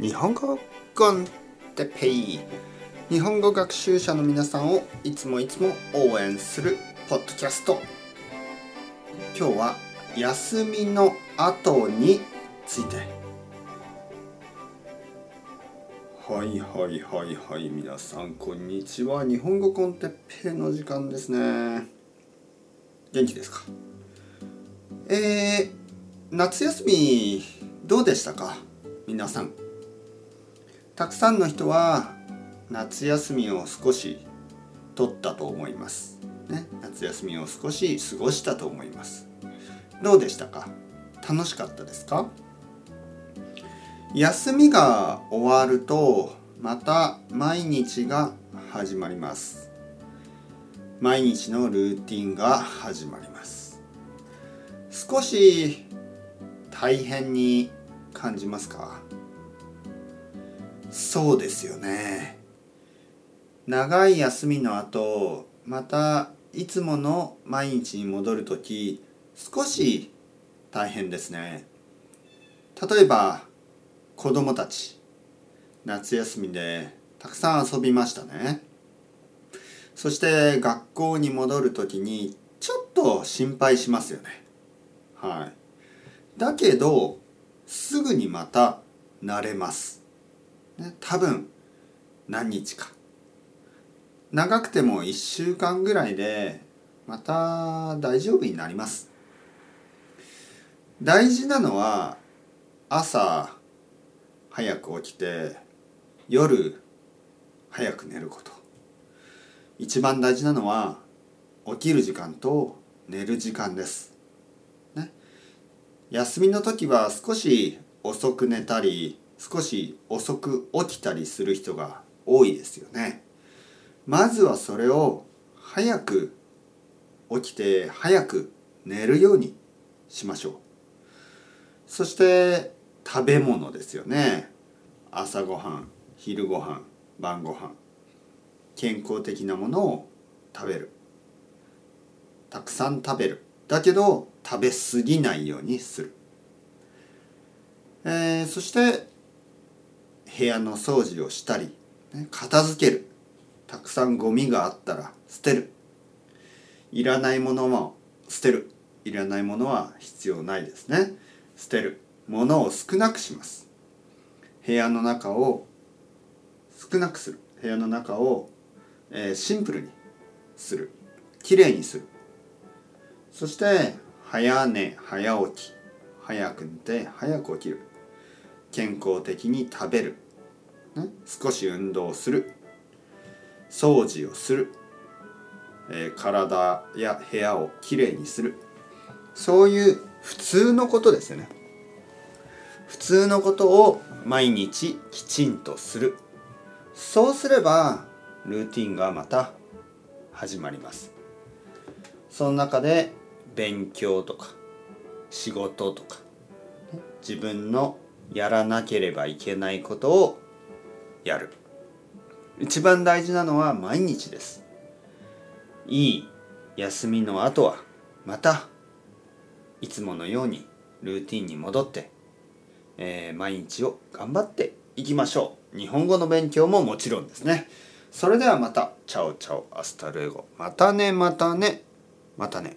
日本語コンテペイ日本語学習者の皆さんをいつもいつも応援するポッドキャスト。今日は休みの後について。はいはいはいはい皆さんこんにちは。日本語コンテッペイの時間ですね。元気ですか？えー、夏休みどうでしたか？皆さん。たくさんの人は夏休みを少し取ったと思います、ね、夏休みを少し過ごしたと思います。どうでしたか？楽しかったですか？休みが終わるとまた毎日が始まります。毎日のルーティンが始まります。少し大変に感じますか？そうですよね。長い休みの後またいつもの毎日に戻る時少し大変ですね。例えば子供たち夏休みでたくさん遊びましたね。そして学校に戻る時にちょっと心配しますよね。はい。だけどすぐにまた慣れます。ね、多分何日か。長くても1週間ぐらいでまた大丈夫になります。大事なのは朝早く起きて夜早く寝ること。一番大事なのは起きる時間と寝る時間です、ね、休みの時は少し遅く寝たり少し遅く起きたりする人が多いですよね。まずはそれを早く起きて早く寝るようにしましょう。そして食べ物ですよね。朝ごはん、昼ごはん、晩ごはん。健康的なものを食べる。たくさん食べる。だけど食べ過ぎないようにする。えー、そして部屋の掃除をしたり、ね、片付ける。たくさんゴミがあったら捨てる。いらないものも捨てる。いらないものは必要ないですね。捨てる。ものを少なくします。部屋の中を少なくする。部屋の中を、えー、シンプルにする。きれいにする。そして早寝早起き。早く寝て早く起きる。健康的に食べる。ね、少し運動する。掃除をする、えー、体や部屋をきれいにする。そういう普通のことですよね。普通のことを毎日きちんとする。そうすればルーティンがまた始まります。その中で勉強とか仕事とか自分のやらなければいけないことをやる。一番大事なのは毎日です。いい休みの後はまたいつものようにルーティンに戻って、えー、毎日を頑張っていきましょう。日本語の勉強ももちろんですね。それではまた。 Chao chao。Hasta luego。またねまたね。またね。